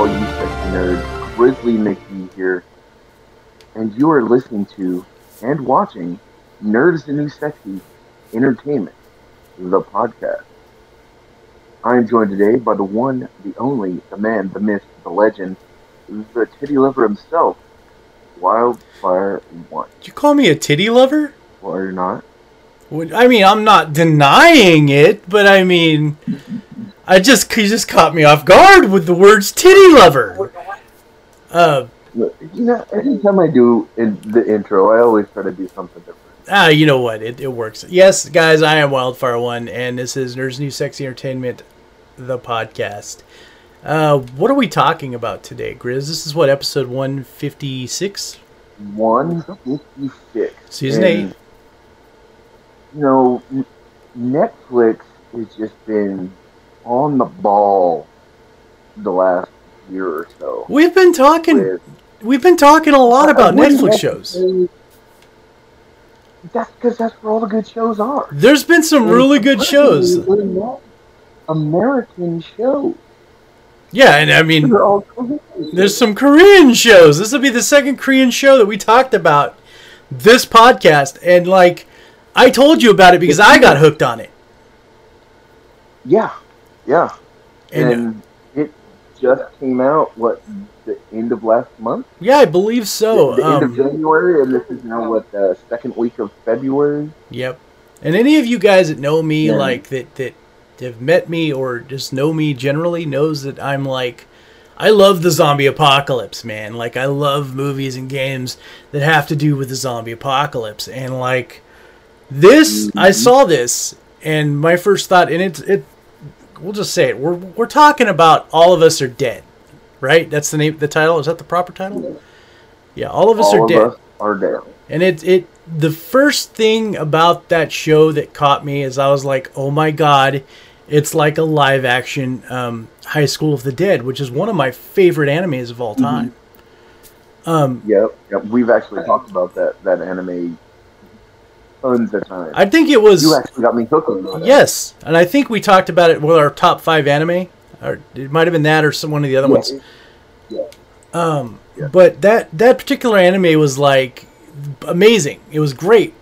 all you sexy nerds? Grizzly Mickey here, and you are listening to and watching Nerds the New Sexy Entertainment, the podcast. I am joined today by the one, the only, the man, the myth, the legend, the titty lover himself, Wildfire One. Did you call me a titty lover? Or not? Well, I mean, I'm not denying it, but I mean, I just you just caught me off guard with the words titty lover. Uh, You know, every time I do in the intro, I always try to do something different. ah, you know what? It, it works. Yes, guys, I am Wildfire One, and this is Nerds New Sexy Entertainment, the podcast. Uh, what are we talking about today, Grizz? This is what episode 156, 156. season And, eight. You know, Netflix has just been on the ball the last year or so. We've been talking. with- We've been talking a lot uh, about Netflix shows. That's because that's where all the good shows are. There's been some really good shows. American shows. Yeah, and I mean, They're all Korean There's some Korean shows. This will be the second Korean show that we talked about this podcast, and like I told you about it because I got hooked on it. Yeah, yeah. And, And, it just came out, what, the end of last month? yeah, I believe so. the end of Um, January, and this is now, what, the second week of February? yep. And any of you guys that know me, Yeah. like that that have met me or just know me generally, knows that I'm like. I love the zombie apocalypse, man. Like I love movies and games that have to do with the zombie apocalypse. And like this, I saw this and my first thought and it's it we'll just say it. We're we're talking about all of us are dead. Right? That's the name the title. Is that the proper title? Yeah, all of us All are of dead. us are down. And it it the first thing about that show that caught me is I was like, oh my god, it's like a live action um, High School of the Dead, which is one of my favorite animes of all time. Um, Yep, yep. We've actually talked about that, that anime tons of times. I think it was you actually got me hooked on it. yes, and I think we talked about it with our top five anime, or it might have been that or some one of the other Yeah, ones. yeah. Um, Yeah. but that that particular anime was like amazing. It was great.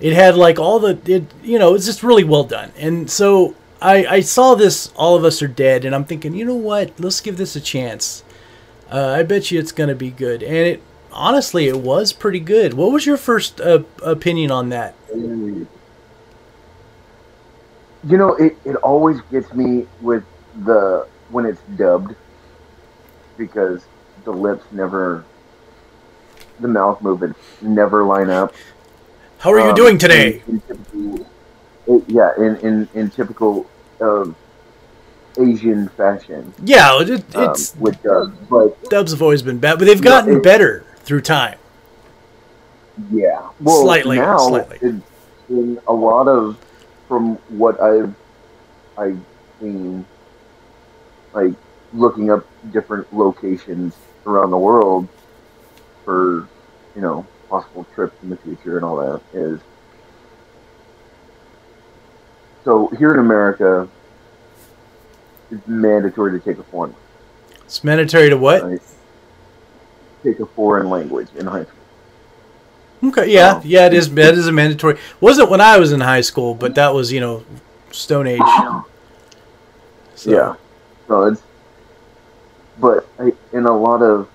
It had like all the it you know it's just really well done. And so I I saw this All of Us Are Dead, and I'm thinking you know what let's give this a chance. Uh, I bet you it's gonna be good. And it honestly it was pretty good. What was your first uh, opinion on that? You know, it, it always gets me with the when it's dubbed because the lips never, the mouth movements never line up. How are you Um, doing today? In, in typical, yeah, in, in, in typical um, Asian fashion Yeah, it, um, it's with dubs, but dubs have always been bad, but they've Yeah, gotten it- better through time. Yeah, well, Slightly, now slightly. In, in a lot of from what I've I've seen, like looking up different locations around the world for you know possible trips in the future and all that is. So here in America, it's mandatory to take a foreign It's mandatory to what? right? Take a foreign language in high school. Okay, yeah, Oh. yeah, it is. That is a mandatory. Wasn't when I was in high school, but that was you know, Stone Age. So, Yeah. No, it's. But I, in a lot of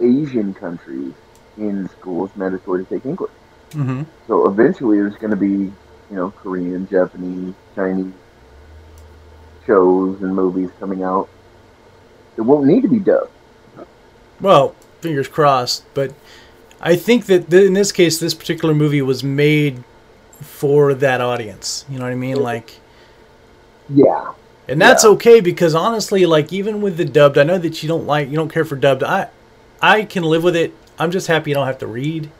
Asian countries, in schools, mandatory to take English. hmm So eventually, there's going to be, you know, Korean, Japanese, Chinese shows and movies coming out. It won't need to be dubbed. Well, fingers crossed. But I think that th- in this case, this particular movie was made for that audience. You know what I mean? Like, Yeah. and that's Yeah. okay because honestly, like even with the dubbed, I know that you don't like, you don't care for dubbed. I, I can live with it. I'm just happy you don't have to read,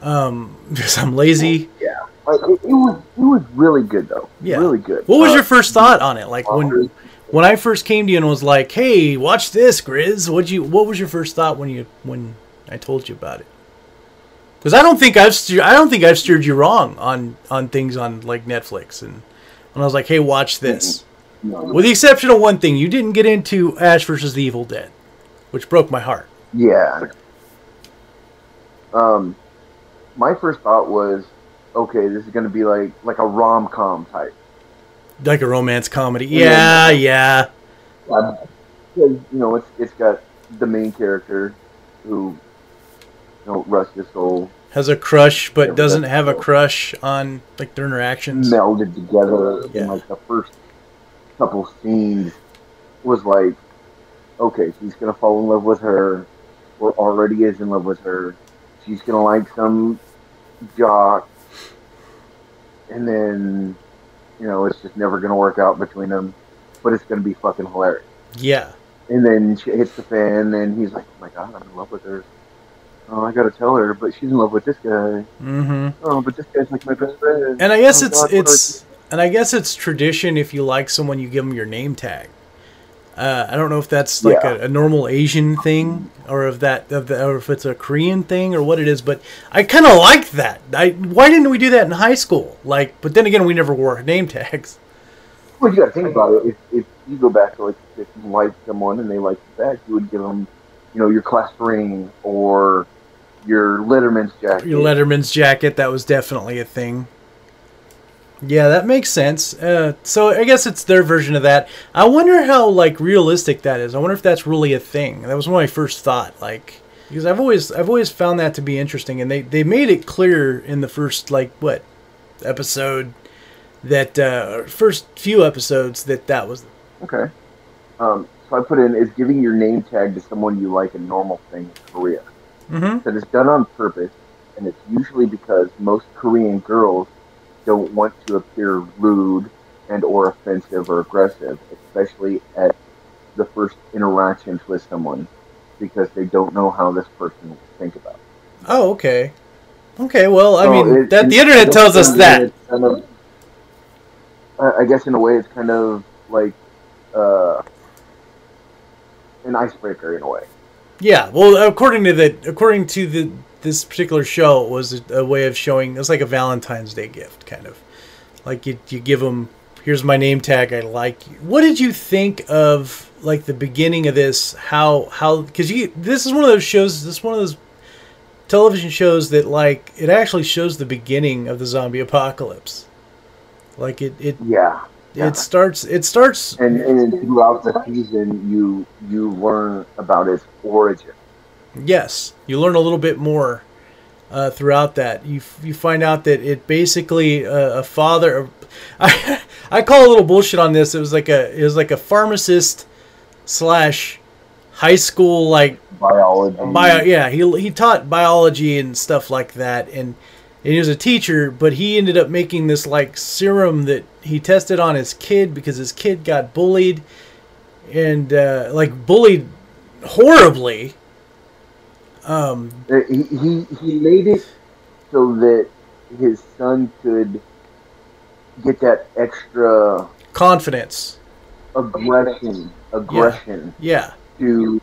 um, because I'm lazy. Yeah. Like, it, it was it was really good though. Yeah. Really good. What was Uh, your first thought on it? Like when when I first came to you and was like, "Hey, watch this, Grizz." What you What was your first thought when you when I told you about it? Because I don't think I've I don't think I've steered you wrong on on things on like Netflix and when I was like, "Hey, watch this." No. With the exception of one thing, you didn't get into Ash versus the Evil Dead. which broke my heart. Yeah. Um, my first thought was, okay, this is going to be like like a rom com type. Like a romance comedy. Yeah, yeah. Um, because you know it's it's got the main character who you know rest his soul Has a crush, but doesn't have a crush on like their interactions. melded together Yeah. in like the first couple scenes was like okay she's gonna fall in love with her or already is in love with her she's gonna like some jock and then you know it's just never gonna work out between them but it's gonna be fucking hilarious Yeah. and then she hits the fan and he's like oh my god i'm in love with her oh i gotta tell her but she's in love with this guy Mm-hmm. oh but this guy's like my best friend And I guess Oh, it's God, it's and I guess it's tradition if you like someone, you give them your name tag. Uh, I don't know if that's like Yeah. a, a normal Asian thing or if that of the, or if it's a Korean thing or what it is. But I kind of like that. I why didn't we do that in high school? Like, but then again, we never wore name tags. Well, you got to think about it. If, if you go back to like if you like someone and they like you back, you would give them, you know, your class ring or your Letterman's jacket. Your Letterman's jacket that was definitely a thing. Yeah, that makes sense. Uh, so I guess it's their version of that. I wonder how like realistic that is. I wonder if that's really a thing. That was my first thought. Like because I've always I've always found that to be interesting, and they they made it clear in the first like what episode that uh, first few episodes that that was Okay. Um, so I put in is giving your name tag to someone you like a normal thing in Korea. mm-hmm. That is done on purpose, and it's usually because most Korean girls don't want to appear rude and or offensive or aggressive, especially at the first interactions with someone, because they don't know how this person will think about. it. Oh, okay. Okay, well, I So mean, it- that the internet tells us in a way that. Kind of, I I guess in a way, it's kind of like uh, an icebreaker in a way. Yeah, well, according to the according to the this particular show, was a, a way of showing. It was like a Valentine's Day gift, kind of. Like you, you give them, here's my name tag. I like you. What did you think of like the beginning of this? How how because you this is one of those shows. This is one of those television shows that like it actually shows the beginning of the zombie apocalypse. Like it it Yeah, yeah. it starts it starts and and throughout the season, you you learn about its origin. Yes, you learn a little bit more uh, throughout that. You you find out that it basically uh, a father. I I call a little bullshit on this. It was like a it was like a pharmacist slash high school like Biology. bio. Yeah, he he taught biology and stuff like that, and and he was a teacher. But he ended up making this like serum that he tested on his kid because his kid got bullied, and uh, like bullied horribly. Um, Uh, He, he he made it so that his son could get that extra confidence. aggression aggression Yeah. to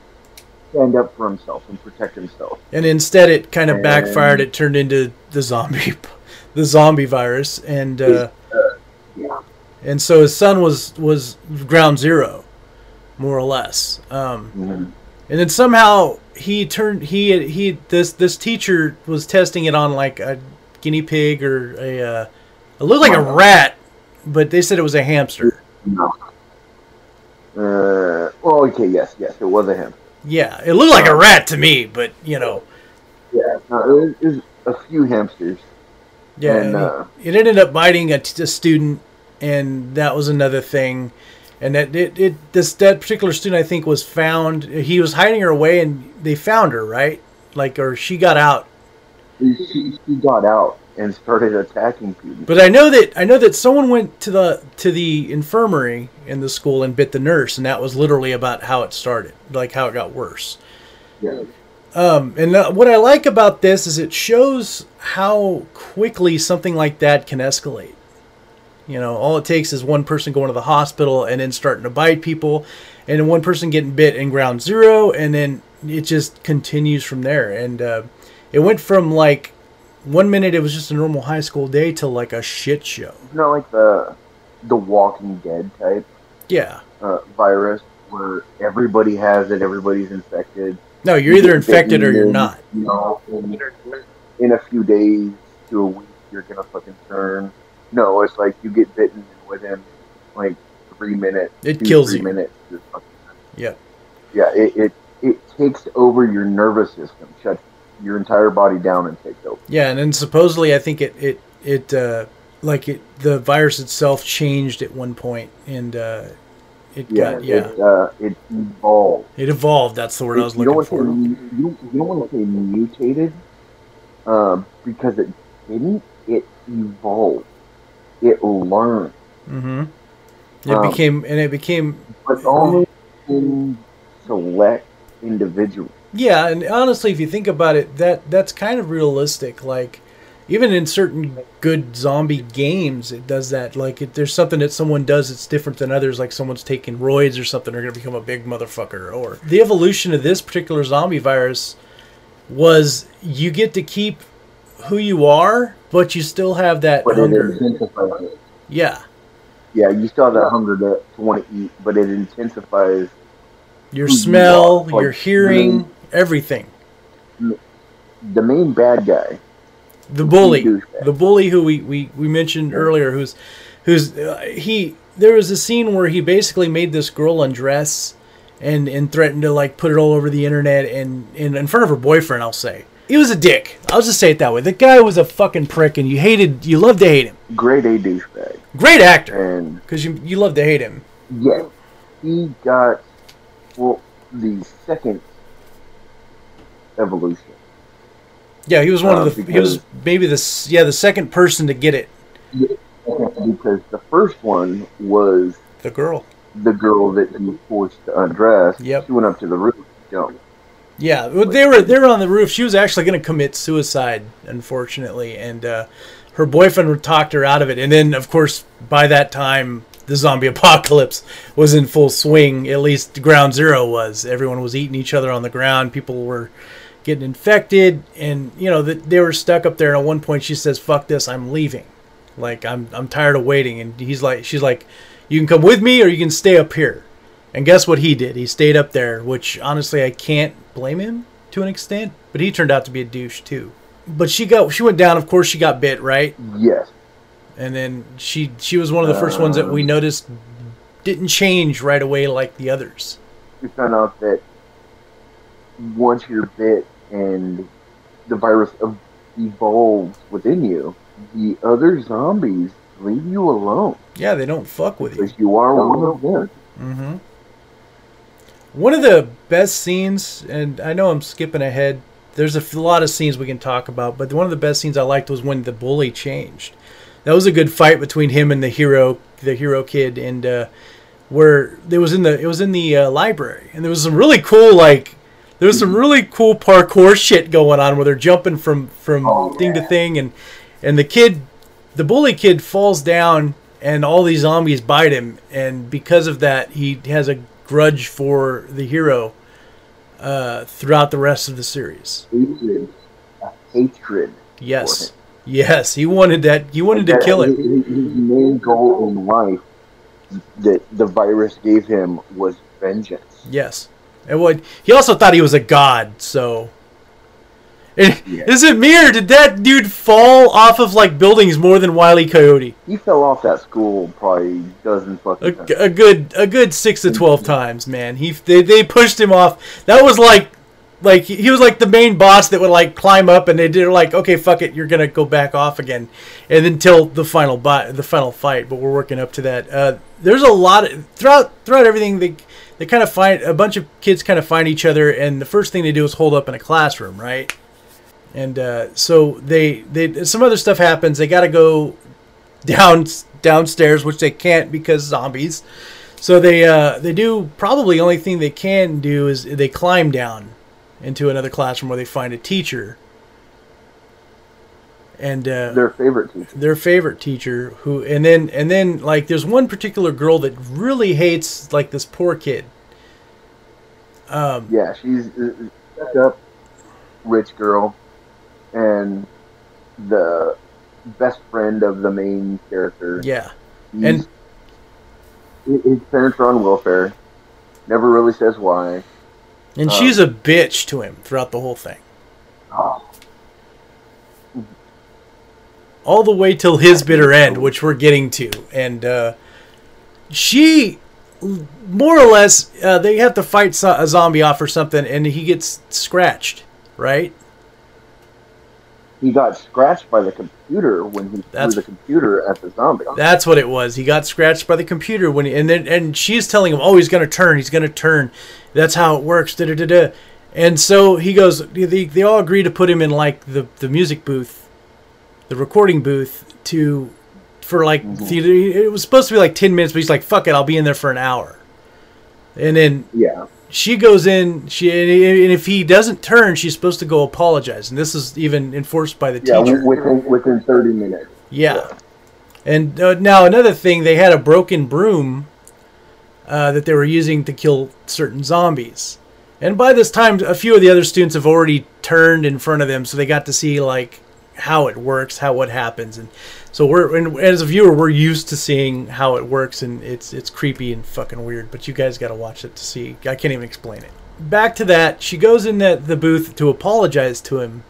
stand up for himself and protect himself. And instead, it kind of And- backfired. It turned into the zombie, the zombie virus, and uh, Yeah. and so his son was was ground zero, more or less. Um, Mhm. and then somehow he turned he he this this teacher was testing it on like a guinea pig or a uh, it looked like a rat, but they said it was a hamster. No. Uh, well, okay, yes, yes, it was a him. Yeah, it looked like a rat to me, but you know. Yeah, no, it, was, it was a few hamsters. Yeah, And, uh, it ended up biting a, t- a student, and that was another thing. And that it, it this that particular student I think was found. He was hiding her away, and they found her right, like or she got out. She, she got out and started attacking people. But I know that I know that someone went to the to the infirmary in the school and bit the nurse, and that was literally about how it started, like how it got worse. yeah. Um, and uh, what I like about this is it shows how quickly something like that can escalate. You know, all it takes is one person going to the hospital and then starting to bite people, and then one person getting bit in ground zero, and then it just continues from there. And uh, it went from like one minute it was just a normal high school day to like a shit show. Not like the the Walking Dead type Yeah, uh, virus where everybody has it, everybody's infected. No, you're You either get infected or you're in, not. You know, in, in a few days to a week, you're gonna fucking turn. No, it's like you get bitten within like three minutes. It two, kills three you. minutes. Yep. yeah, it, it it takes over your nervous system, shuts your entire body down and takes over. Yeah, and then supposedly I think it it it uh, like it the virus itself changed at one point and uh, it Yeah, got yeah it, uh, it evolved. it evolved. That's the word I was looking for. say, you, you don't want to say mutated, uh, because it didn't. It evolved. It learned, Mm-hmm. It Um, became and it became but only in select individuals. Yeah, and honestly, if you think about it, that that's kind of realistic. Like, even in certain good zombie games, it does that. Like, if there's something that someone does that's different than others, like someone's taking roids or something, they're gonna become a big motherfucker. Or the evolution of this particular zombie virus was you get to keep who you are, but you still have that But it hunger. Yeah, Yeah, you still have that hunger to, to want to eat, but it intensifies. your Who you smell, like, your hearing, really- everything. The main bad guy, the bully, the bully who we, we, we mentioned earlier, who's who's uh, he. There was a scene where he basically made this girl undress and and threatened to like put it all over the internet and, and in front of her boyfriend. I'll say he was a dick. I'll just say it that way. The guy was a fucking prick, and you hated, you loved to hate him. Great A douchebag, Great actor, and because you you love to hate him. yes, he got well the second evolution. Yeah, he was one Uh, of the. He was maybe the yeah the second person to get it. because the first one was The girl. the girl that he was forced to undress. Yep. She went up to the roof. Jumped. Yeah, they were they were on the roof. She was actually going to commit suicide, unfortunately, and uh, her boyfriend talked her out of it. And then, of course, by that time, the zombie apocalypse was in full swing. At least Ground Zero was. Everyone was eating each other on the ground. People were getting infected, and you know they were stuck up there. And at one point, she says, "Fuck this, I'm leaving. Like I'm I'm tired of waiting." And he's like, she's like, "You can come with me, or you can stay up here." And guess what he did? He stayed up there, which honestly I can't blame him to an extent, but he turned out to be a douche too. But she got she went down, of course she got bit, right? Yes. And then she she was one of the first ones that we noticed didn't change right away like the others. We found out that once you're bit and the virus evolves within you, the other zombies leave you alone Yeah, they don't fuck with you. because you are one of them. Mm-hmm. One of the best scenes, and I know I'm skipping ahead. There's a lot of scenes we can talk about, but one of the best scenes I liked was when the bully changed. That was a good fight between him and the hero, the hero kid, and uh, where it was in the it was in the uh, library, and there was some really cool like there was some really cool parkour shit going on where they're jumping from from Oh, thing to thing, and and the kid, the bully kid, falls down, and all these zombies bite him, and because of that, he has a grudge for the hero uh, throughout the rest of the series. Hatred. A hatred. Yes, yes, he wanted that. He wanted to That- kill His, him. his main goal in life that the virus gave him was vengeance. Yes, and what he also thought he was a god. So, And Yeah. is it me or did that dude fall off of like buildings more than Wiley Coyote? He fell off that school probably dozen fucking A, times. a good a good six to twelve times, man. He they, they pushed him off. That was like like he was like the main boss that would like climb up and they did like okay fuck it you're gonna go back off again, and until the final bi- the final fight. But we're working up to that. Uh, there's a lot of throughout throughout everything they they kind of find a bunch of kids kind of find each other and the first thing they do is hold up in a classroom, right? And uh, so they they some other stuff happens. They got to go down downstairs, which they can't because zombies. So they uh, they do probably only thing they can do is they climb down into another classroom where they find a teacher and uh, Their favorite teacher. their favorite teacher who and then and then like there's one particular girl that really hates like this poor kid. Um, Yeah, she's a up rich girl, and the best friend of the main character. yeah, He's- and- his parents are on welfare, Never really says why. And Oh. she's a bitch to him throughout the whole thing. Oh, all the way till his bitter end, which we're getting to. And uh, she, more or less, uh, they have to fight a zombie off or something, and he gets scratched, right? He got scratched by the computer when he That's- threw the computer at the zombie. That's what it was. He got scratched by the computer when, he, and then and she's telling him, "Oh, he's gonna turn. He's gonna turn. That's how it works." Da da da da. And so he goes. They, they all agree to put him in like the the music booth, the recording booth to, for like mm-hmm. theater. It was supposed to be like ten minutes, but he's like, "Fuck it, I'll be in there for an hour." And then Yeah. She goes in. She and if he doesn't turn, she's supposed to go apologize. And this is even enforced by the Yeah, teacher. within within 30 minutes. Yeah. And uh, now another thing, they had a broken broom uh, that they were using to kill certain zombies. And by this time, a few of the other students have already turned in front of them, so they got to see like how it works, how what happens, and so we're and as a viewer, we're used to seeing how it works, and it's it's creepy and fucking weird. But you guys got to watch it to see. I can't even explain it. Back to that, she goes in the, the booth to apologize to him,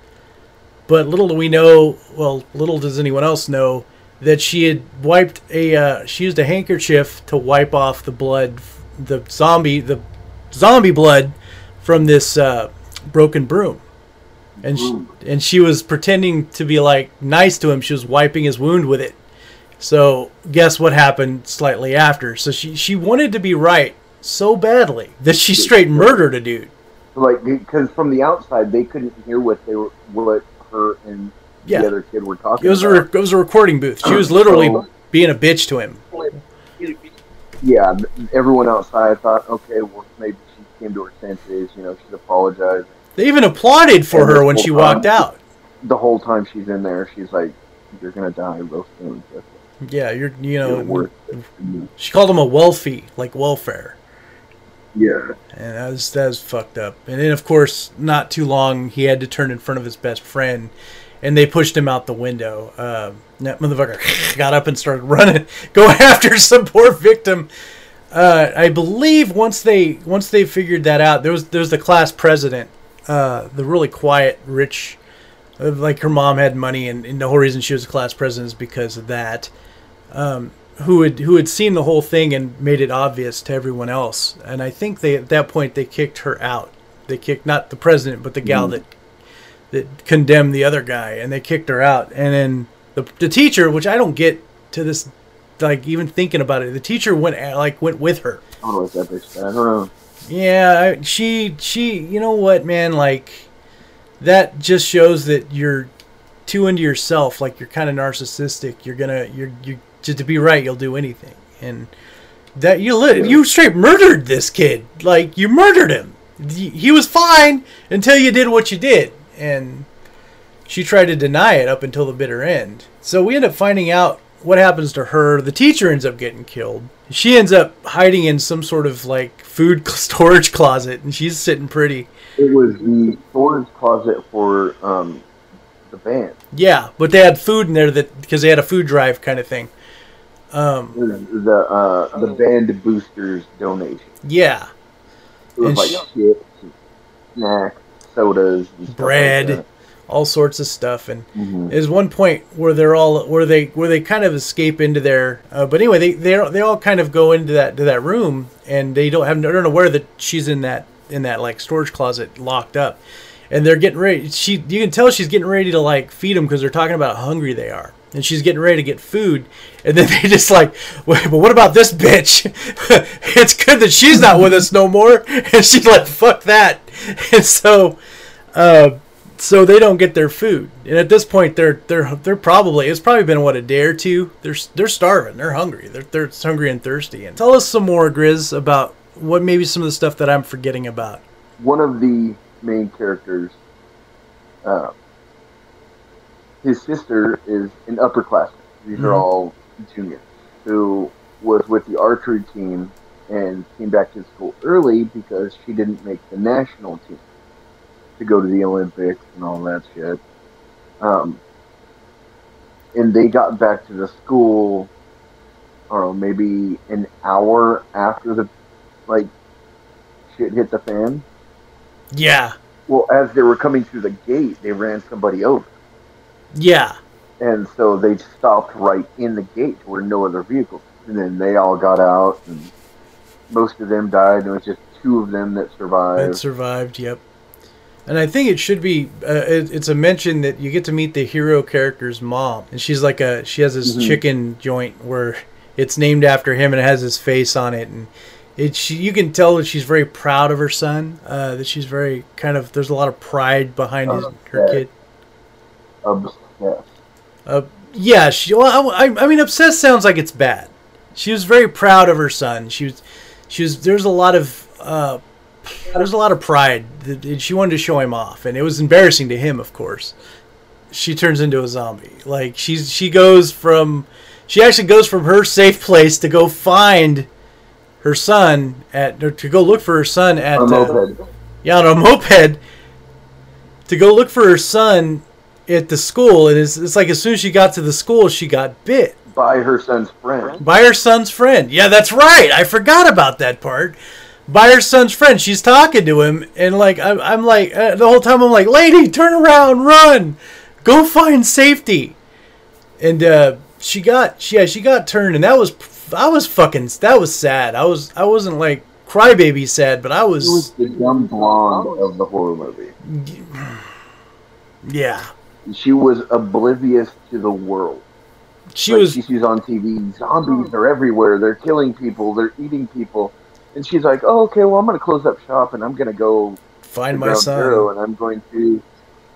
but little do we know, well, little does anyone else know, that she had wiped a, uh, she used a handkerchief to wipe off the blood, the zombie, the zombie blood from this uh, broken broom. And she, and she was pretending to be like nice to him. She was wiping his wound with it. So guess what happened slightly after? So she she wanted to be right so badly that she straight murdered a dude. Like because from the outside they couldn't hear what they were what her and Yeah. the other kid were talking It was a about. re- it was a recording booth. She was literally So- being a bitch to him. yeah, everyone outside thought, okay, well maybe she came to her senses. You know, she's apologized. They even applauded for And her when she time- walked out. The whole time she's in there, she's like, "You're gonna die real soon." Yeah, you're you know she called him a wealthy like welfare, Yeah. and that was that was fucked up. And then of course, not too long, he had to turn in front of his best friend, and they pushed him out the window. Um, that motherfucker got up and started running, go after some poor victim. Uh, I believe once they once they figured that out, there was there was the class president, uh, the really quiet, rich, uh, like her mom had money, and, and the whole reason she was a class president is because of that. Um, who had who had seen the whole thing and made it obvious to everyone else, and I think they at that point they kicked her out. They kicked not the president, but the gal that that condemned the other guy, and they kicked her out. And then the the teacher, which I don't get to this, like even thinking about it, the teacher went like went with her. I don't know what that bitch said. I don't know. Yeah, I, she she you know what, man, like that just shows that you're too into yourself, like you're kind of narcissistic. You're gonna you're you just to be right, you'll do anything. And that you lit you straight murdered this kid. Like you murdered him. He was fine until you did what you did. And she tried to deny it up until the bitter end. So we end up finding out what happens to her. The teacher ends up getting killed. She ends up hiding in some sort of like food storage closet, and she's sitting pretty. It was the storage closet for um, the band. Yeah, but they had food in there that because they had a food drive kind of thing. Um, the uh, the band boosters donation. yeah, It was And like sh- chips, snacks, sodas, bread, Like all sorts of stuff, and Mhm. There's one point where they're all where they where they kind of escape into their. Uh, but anyway, they they they all kind of go into that to that room, and they don't have they're not aware that she's in that in that like storage closet locked up, and they're getting ready. She you can tell she's getting ready to like feed them because they're talking about how hungry they are. And she's getting ready to get food, and then they just like, wait, but what about this bitch? it's good that she's not with us no more. And she's like, fuck that. And so, uh, so they don't get their food. And at this point, they're they're they're probably it's probably been what a day or two. They're they're starving. They're hungry. They're they're hungry and thirsty. And tell us some more, Grizz, about what maybe some of the stuff that I'm forgetting about. one of the main characters, uh, his sister is an upperclassman. These Mhm. are all juniors who was with the archery team and came back to school early because she didn't make the national team to go to the Olympics and all that shit. Um, and they got back to the school, or maybe an hour after the like shit hit the fan. Yeah. Well, as they were coming through the gate, they ran somebody over. Yeah. And so they stopped right in the gate where no other vehicles. And then they all got out, and most of them died. And it was just two of them that survived. That survived, yep. And I think it should be. Uh, it, it's a mention that you get to meet the hero character's mom, and she's like a. She has this Mhm. chicken joint where it's named after him and it has his face on it, and it. She, you can tell that she's very proud of her son. Uh, that she's very kind of. There's a lot of pride behind his, her kid. Obsessed. Uh, yeah, she. Well, I, I mean, obsessed sounds like it's bad. She was very proud of her son. She was, she was. There's a lot of, uh, there's a lot of pride. She wanted to show him off, and it was embarrassing to him, of course. She turns into a zombie. Like she's, she goes from, she actually goes from her safe place to go find her son at, or to go look for her son at, A uh, moped. yeah, on a moped to go look for her son at the school. And it's, it's like as soon as she got to the school, she got bit by her son's friend. by her son's friend. Yeah, that's right. I forgot about that part. By her son's friend, she's talking to him, and like I'm, I'm like uh, the whole time I'm like, "Lady, turn around, run, go find safety." And uh, she got, yeah, she got turned, and that was, I was fucking, that was sad. I was, I wasn't like crybaby sad, but I She was was, the dumb blonde of the horror movie. yeah. She was oblivious to the world. She Like, was She sees on TV, zombies are everywhere. They're killing people. They're eating people. And she's like, "Oh, okay. Well, I'm going to close up shop and I'm going to go find to my son. Zero and I'm going to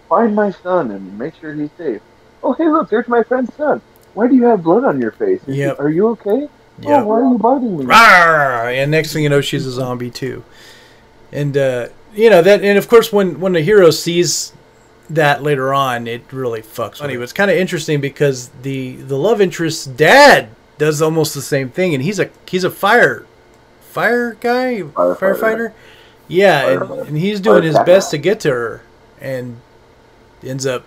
find my son and make sure he's safe." Oh, hey, look, there's my friend's son. Why do you have blood on your face? Is- Yep. Are you okay? Yep. Oh, why are you biting me? Rawr! And next thing you know, she's a zombie too. And uh, you know that, and of course, when when the hero sees that later on, it really fucks. Funny, but it's kind of interesting because the the love interest's dad does almost the same thing, and he's a he's a fire fire guy, Firefighter. firefighter. Yeah, and, Firefighter. and he's doing his best to get to her, and ends up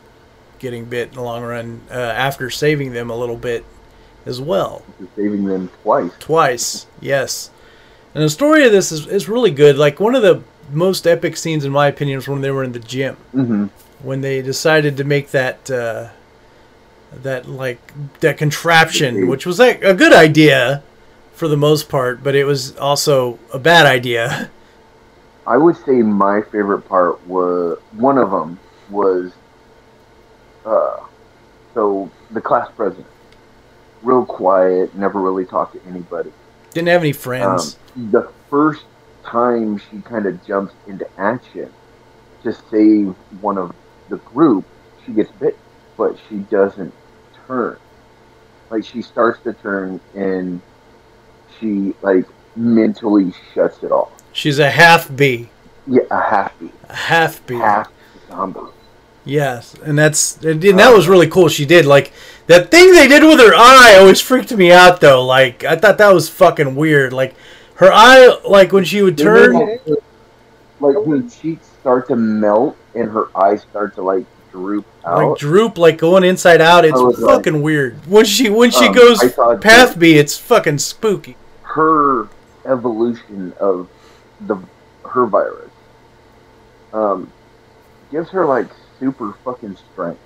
getting bit in the long run uh, after saving them a little bit as well saving them twice. twice yes and the story of this is, is really good like one of the most epic scenes in my opinion was when they were in the gym hmm when they decided to make that uh, that like that contraption which was like a good idea for the most part but it was also a bad idea I would say my favorite part was one of them was uh, so the class president, real quiet, never really talked to anybody. didn't have any friends Um, the first time she kind of jumps into action to save one of the group, she gets bit, but she doesn't turn. Like she starts to turn and she like mentally shuts it off. she's a halfbie Yeah, a half beat, a half bee half zombie. Yes, and that's and that was really cool. She did like that thing they did with her eye always freaked me out though. Like I thought that was fucking weird. Like her eye, like when she would turn. like her cheeks start to melt and her eyes start to like droop out. Like droop, like going inside out. It's was like- fucking weird. When she when she Um, goes path B, it's fucking spooky. Her evolution of the her virus um, gives her like super fucking strength.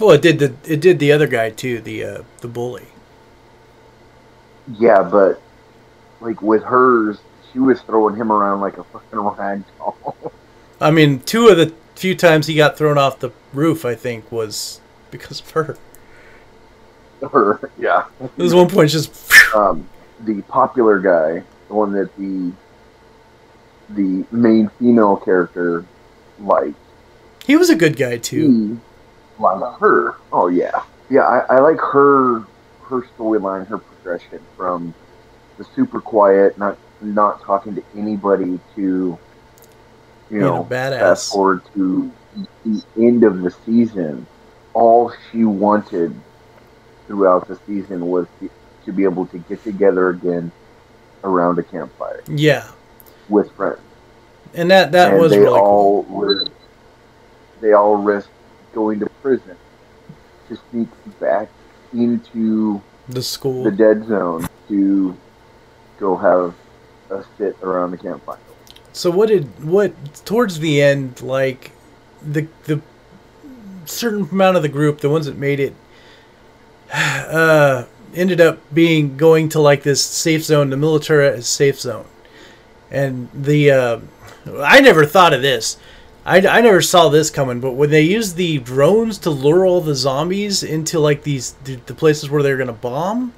Well, it did the it did the other guy too. The uh, the bully. Yeah, but like with hers, she was throwing him around like a fucking rag doll. I mean, two of the few times he got thrown off the roof, I think, was because of her. her, yeah. There was one point just. um, the popular guy, the one that the the main female character liked. He was a good guy too. He her. Oh yeah, yeah. I, I like her her storyline, her progression from the super quiet, not not talking to anybody to you Being a know badass. fast forward to the end of the season. All she wanted throughout the season was to, to be able to get together again around a campfire Yeah, with friends. and that that and was they really cool. all risked, they all risked going to prison to sneak back into The school. the dead zone to go have a sit around the campfire. So what did what towards the end like the the certain amount of the group, the ones that made it, uh, ended up being going to like this safe zone, the military safe zone, and the uh, I never thought of this. I, I never saw this coming, but when they used the drones to lure all the zombies into like these the, the places where they're gonna bomb,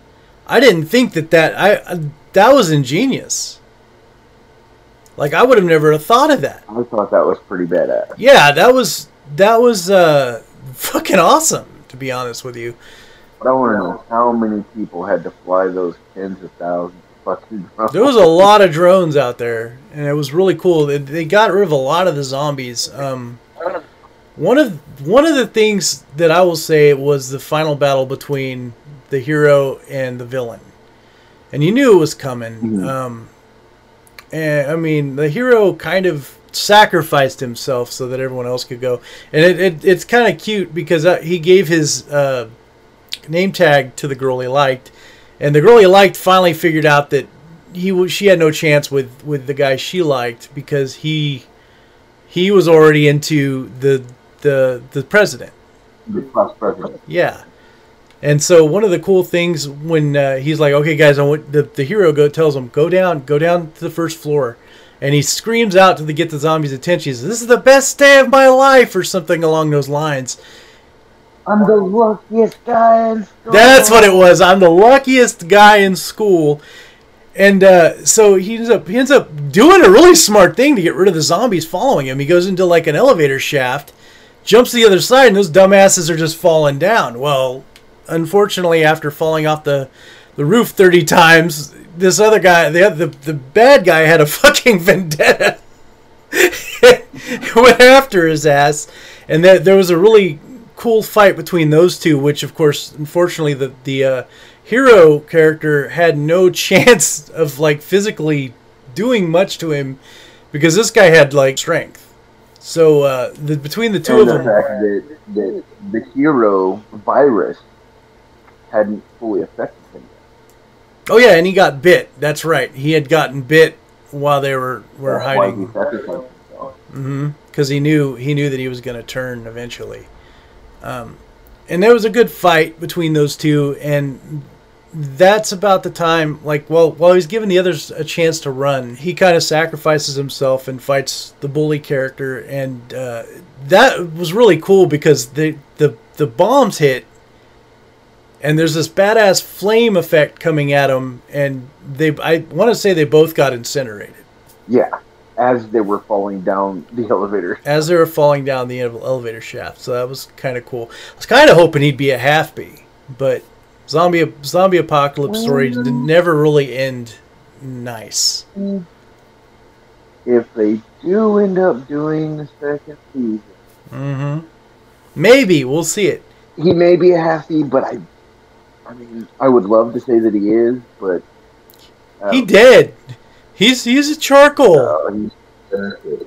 I didn't think that that I that was ingenious. Like I would have never thought of that. I thought that was pretty badass. Yeah, that was that was uh, fucking awesome. To be honest with you, But I want to know how many people had to fly those tens of thousands of fucking drones. there was a lot of drones out there, and it was really cool. They, they got rid of a lot of the zombies. Um, one of one of the things that I will say was the final battle between the hero and the villain, and you knew it was coming. Mhm. Um, and I mean, the hero kind of sacrificed himself so that everyone else could go, and it, it it's kind of cute because uh, he gave his uh, name tag to the girl he liked, and the girl he liked finally figured out that he was she had no chance with with the guy she liked because he he was already into the the the president. the president. Yeah. And so one of the cool things when uh, he's like, "Okay, guys, I want the the hero go tells him go down, go down to the first floor," and he screams out to the, get the zombies' attention. He says, "This is the best day of my life," or something along those lines. I'm the luckiest guy in school. That's what it was. I'm the luckiest guy in school. And uh, so he ends up he ends up doing a really smart thing to get rid of the zombies following him. He goes into like an elevator shaft, jumps to the other side, and those dumbasses are just falling down. Well, unfortunately, after falling off the the roof thirty times, this other guy, the the, the bad guy, had a fucking vendetta. went after his ass, and there, there was a really cool fight between those two. Which, of course, unfortunately, the the uh, hero character had no chance of like physically doing much to him because this guy had like strength. So uh, the, between the two and of the them, fact that, that the hero virus hadn't fully affected him. Yet. oh yeah, and he got bit. That's right, he had gotten bit while they were were That's hiding. he sacrificed himself. because he knew he knew that he was going to turn eventually. Um, and there was a good fight between those two, and that's about the time. Like, well, while he's giving the others a chance to run, he kind of sacrifices himself and fights the bully character, and uh, that was really cool because the the the bombs hit. And there's this badass flame effect coming at him, and they I want to say they both got incinerated. Yeah, as they were falling down the elevator. as they were falling down the elevator shaft. So that was kind of cool. I was kind of hoping he'd be a halfbie, but zombie zombie apocalypse stories did never really end nice. If they do end up doing the second season, mm-hmm. Maybe we'll see it. he may be a halfie, but I, I mean, I would love to say that he is, but uh, He did. He's he's a charcoal. uh, he's-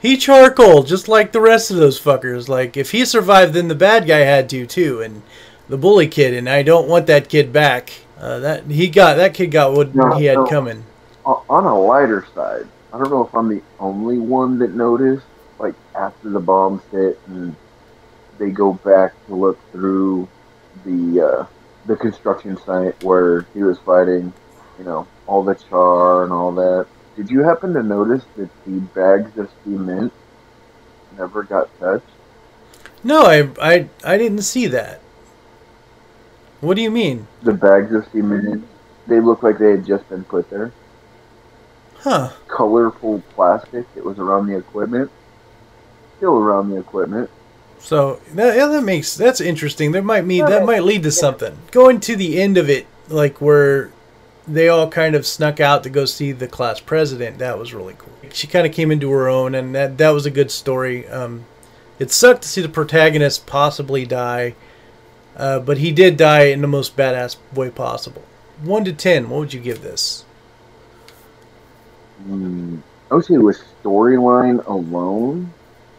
He charcoal just like the rest of those fuckers. Like if he survived, then the bad guy had to too, and the bully kid. And I don't want that kid back. Uh, that he got that kid got what No, he had no. coming. On a lighter side, I don't know if I'm the only one that noticed, like after the bombs hit and they go back to look through the uh, the construction site where he was fighting, you know, all the char and all that. Did you happen to notice that the bags of cement never got touched? No, I I I didn't see that. What do you mean? The bags of cement, they look like they had just been put there. Huh? Colorful plastic that was around the equipment, still around the equipment. So that yeah, that makes that's interesting. That might mean that might lead to something. Going to the end of it, like where they all kind of snuck out to go see the class president. That was really cool. She kind of came into her own, and that that was a good story. Um, it sucked to see the protagonist possibly die, uh, but he did die in the most badass way possible. One to ten, what would you give this? Mm, I would say with storyline alone,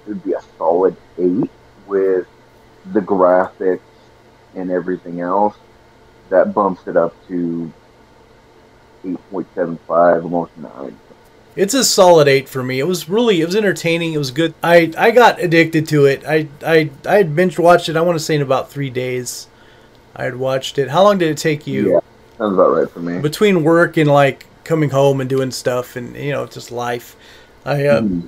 it would be a solid eight. With the graphics and everything else, that bumps it up to eight point seven five, almost nine. It's a solid eight for me. It was really, it was entertaining. It was good. I, I got addicted to it. I, I, I had binge watched it. I want to say in about three days. I had watched it. How long did it take you? Yeah, sounds about right for me. Between work and like coming home and doing stuff and you know just life. I uh, Mhm.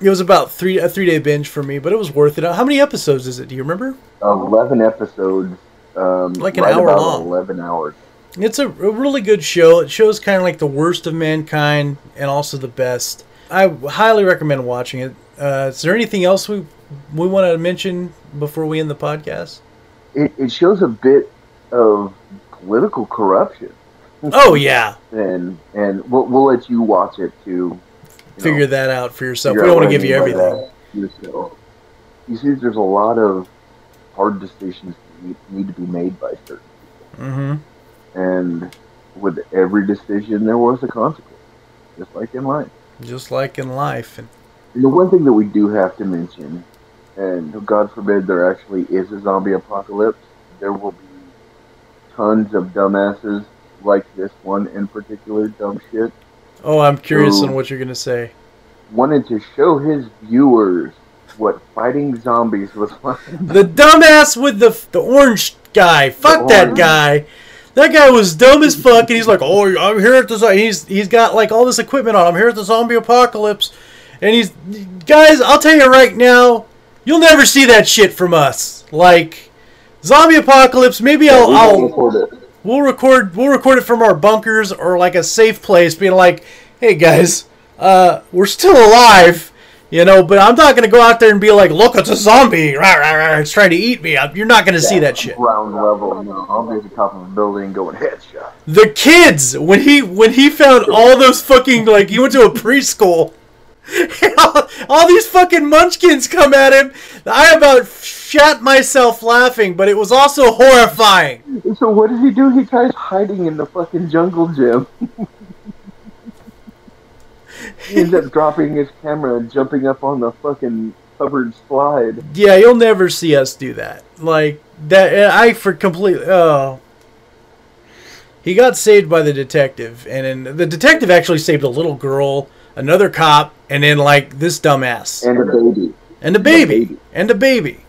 it was about three a three day binge for me, but it was worth it. How many episodes is it? Do you remember? Eleven episodes, um, Like an right hour long. Eleven hours. It's a, a really good show. It shows kind of like the worst of mankind and also the best. I highly recommend watching it. Uh, is there anything else we we want to mention before we end the podcast? It, it shows a bit of political corruption, Oh yeah, and and we'll, we'll let you watch it to figure know, that out for yourself. We don't want to give you everything. yourself. You see, there's a lot of hard decisions that need, need to be made by certain hmm and with every decision there was a consequence, just like in life. Just like in life, and the one thing that we do have to mention, and God forbid there actually is a zombie apocalypse, there will be tons of dumbasses like this one in particular, dumb shit, oh, I'm curious on what you're gonna say. wanted to show his viewers what fighting zombies was like. The dumbass with the the orange guy. Fuck that orange. guy. That guy was dumb as fuck, and he's like, "Oh, I'm here at the zo-" he's he's got like all this equipment on. I'm here at the zombie apocalypse, and he's guys. I'll tell you right now, you'll never see that shit from us. Like zombie apocalypse. Maybe I'll, We I'll record it. we'll record we'll record it from our bunkers or like a safe place being like hey guys uh we're still alive you know but i'm not gonna go out there and be like look it's a zombie. Rah, rah, rah, it's trying to eat me. You're not gonna see that shit. Ground level, you know, I'm at the top of a building going headshot. the kids when he when he found all those fucking like he went to a preschool. All, all these fucking munchkins come at him. I about shat myself laughing but it was also horrifying. So what does he do? He tries hiding in the fucking jungle gym. he ends up dropping his camera and jumping up on the fucking covered slide. Yeah, you'll never see us do that. Like that, I for completely. Oh, he got saved by the detective, and then the detective actually saved a little girl, another cop, and then like this dumbass And a baby. and a baby baby. and a baby,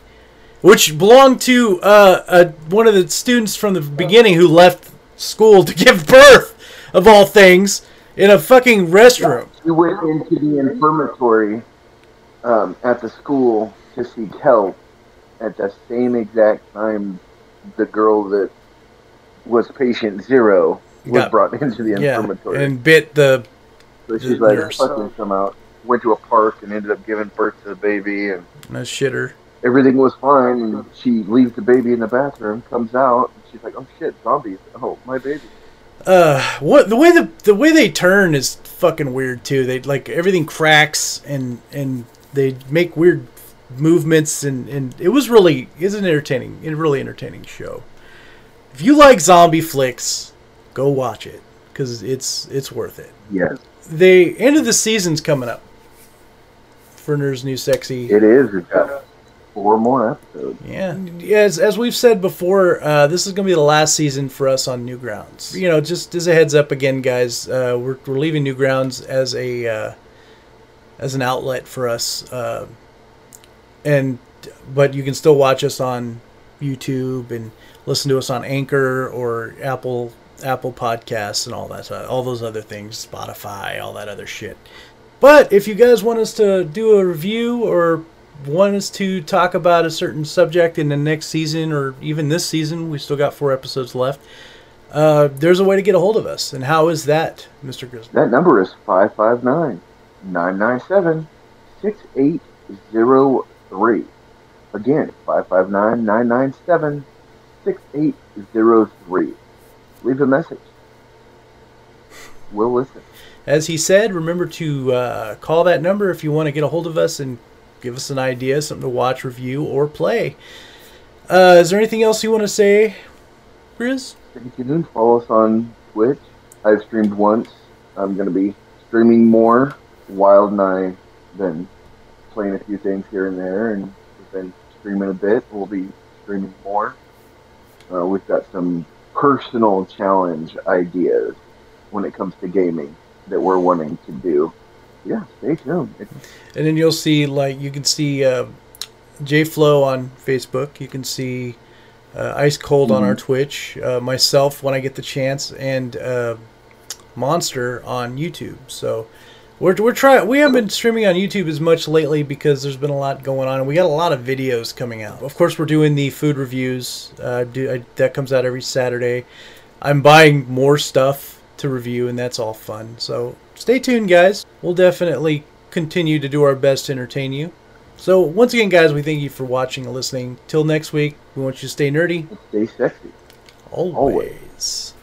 which belonged to uh, uh, one of the students from the beginning who left school to give birth, of all things, in a fucking restroom. He went into the infirmary um, at the school to seek help at the same exact time the girl that was patient zero was Got- brought into the Yeah, infirmary. and bit the so the she's like, nurse. fucking come out. Went to a park and ended up giving birth to the baby and no shitter. everything was fine. And she leaves the baby in the bathroom, comes out, and she's like, "Oh shit, zombies! Oh, my baby!" Uh what the way the the way they turn is fucking weird too. They like everything cracks and and they make weird movements and and it was really is an entertaining a really entertaining show. If you like zombie flicks go watch it because it's it's worth it. Yes, the end of the season's coming up for Nerds New Sexy. It is. Got four more episodes. Yeah, as as we've said before, uh, this is going to be the last season for us on Newgrounds. You know, just as a heads up again, guys, uh, we're we're leaving Newgrounds as a uh, as an outlet for us, uh, and but you can still watch us on YouTube and listen to us on Anchor or Apple Apple Podcasts and all that, uh, all those other things, Spotify, all that other shit. But if you guys want us to do a review or want us to talk about a certain subject in the next season or even this season, we still got four episodes left. Uh, there's a way to get a hold of us. And how is that, Mr. Grizzly? That number is 559 997 6803. Again, 559 997 6803. Leave a message. We'll listen. As he said, remember to uh, call that number if you want to get a hold of us and give us an idea, something to watch, review, or play. Uh, is there anything else you want to say, Grizz? Stay tuned. Follow us on Twitch. I've streamed once. I'm going to be streaming more. Wild and I been playing a few things here and there, and we've been streaming a bit. We'll be streaming more. Uh, we've got some personal challenge ideas when it comes to gaming that we're wanting to do. Yeah, stay tuned. And then you'll see like you can see uh, J Flow on Facebook. You can see uh, Ice Cold on our Twitch. Uh, myself when I get the chance, and uh, Monster on YouTube. So we're we're trying. We haven't been streaming on YouTube as much lately because there's been a lot going on, and we got a lot of videos coming out. Of course, we're doing the food reviews. Uh, do I, that comes out every Saturday. I'm buying more stuff to review, and that's all fun. So stay tuned, guys. We'll definitely continue to do our best to entertain you. So once again, guys, we thank you for watching and listening. Till next week, we want you to stay nerdy stay sexy. always.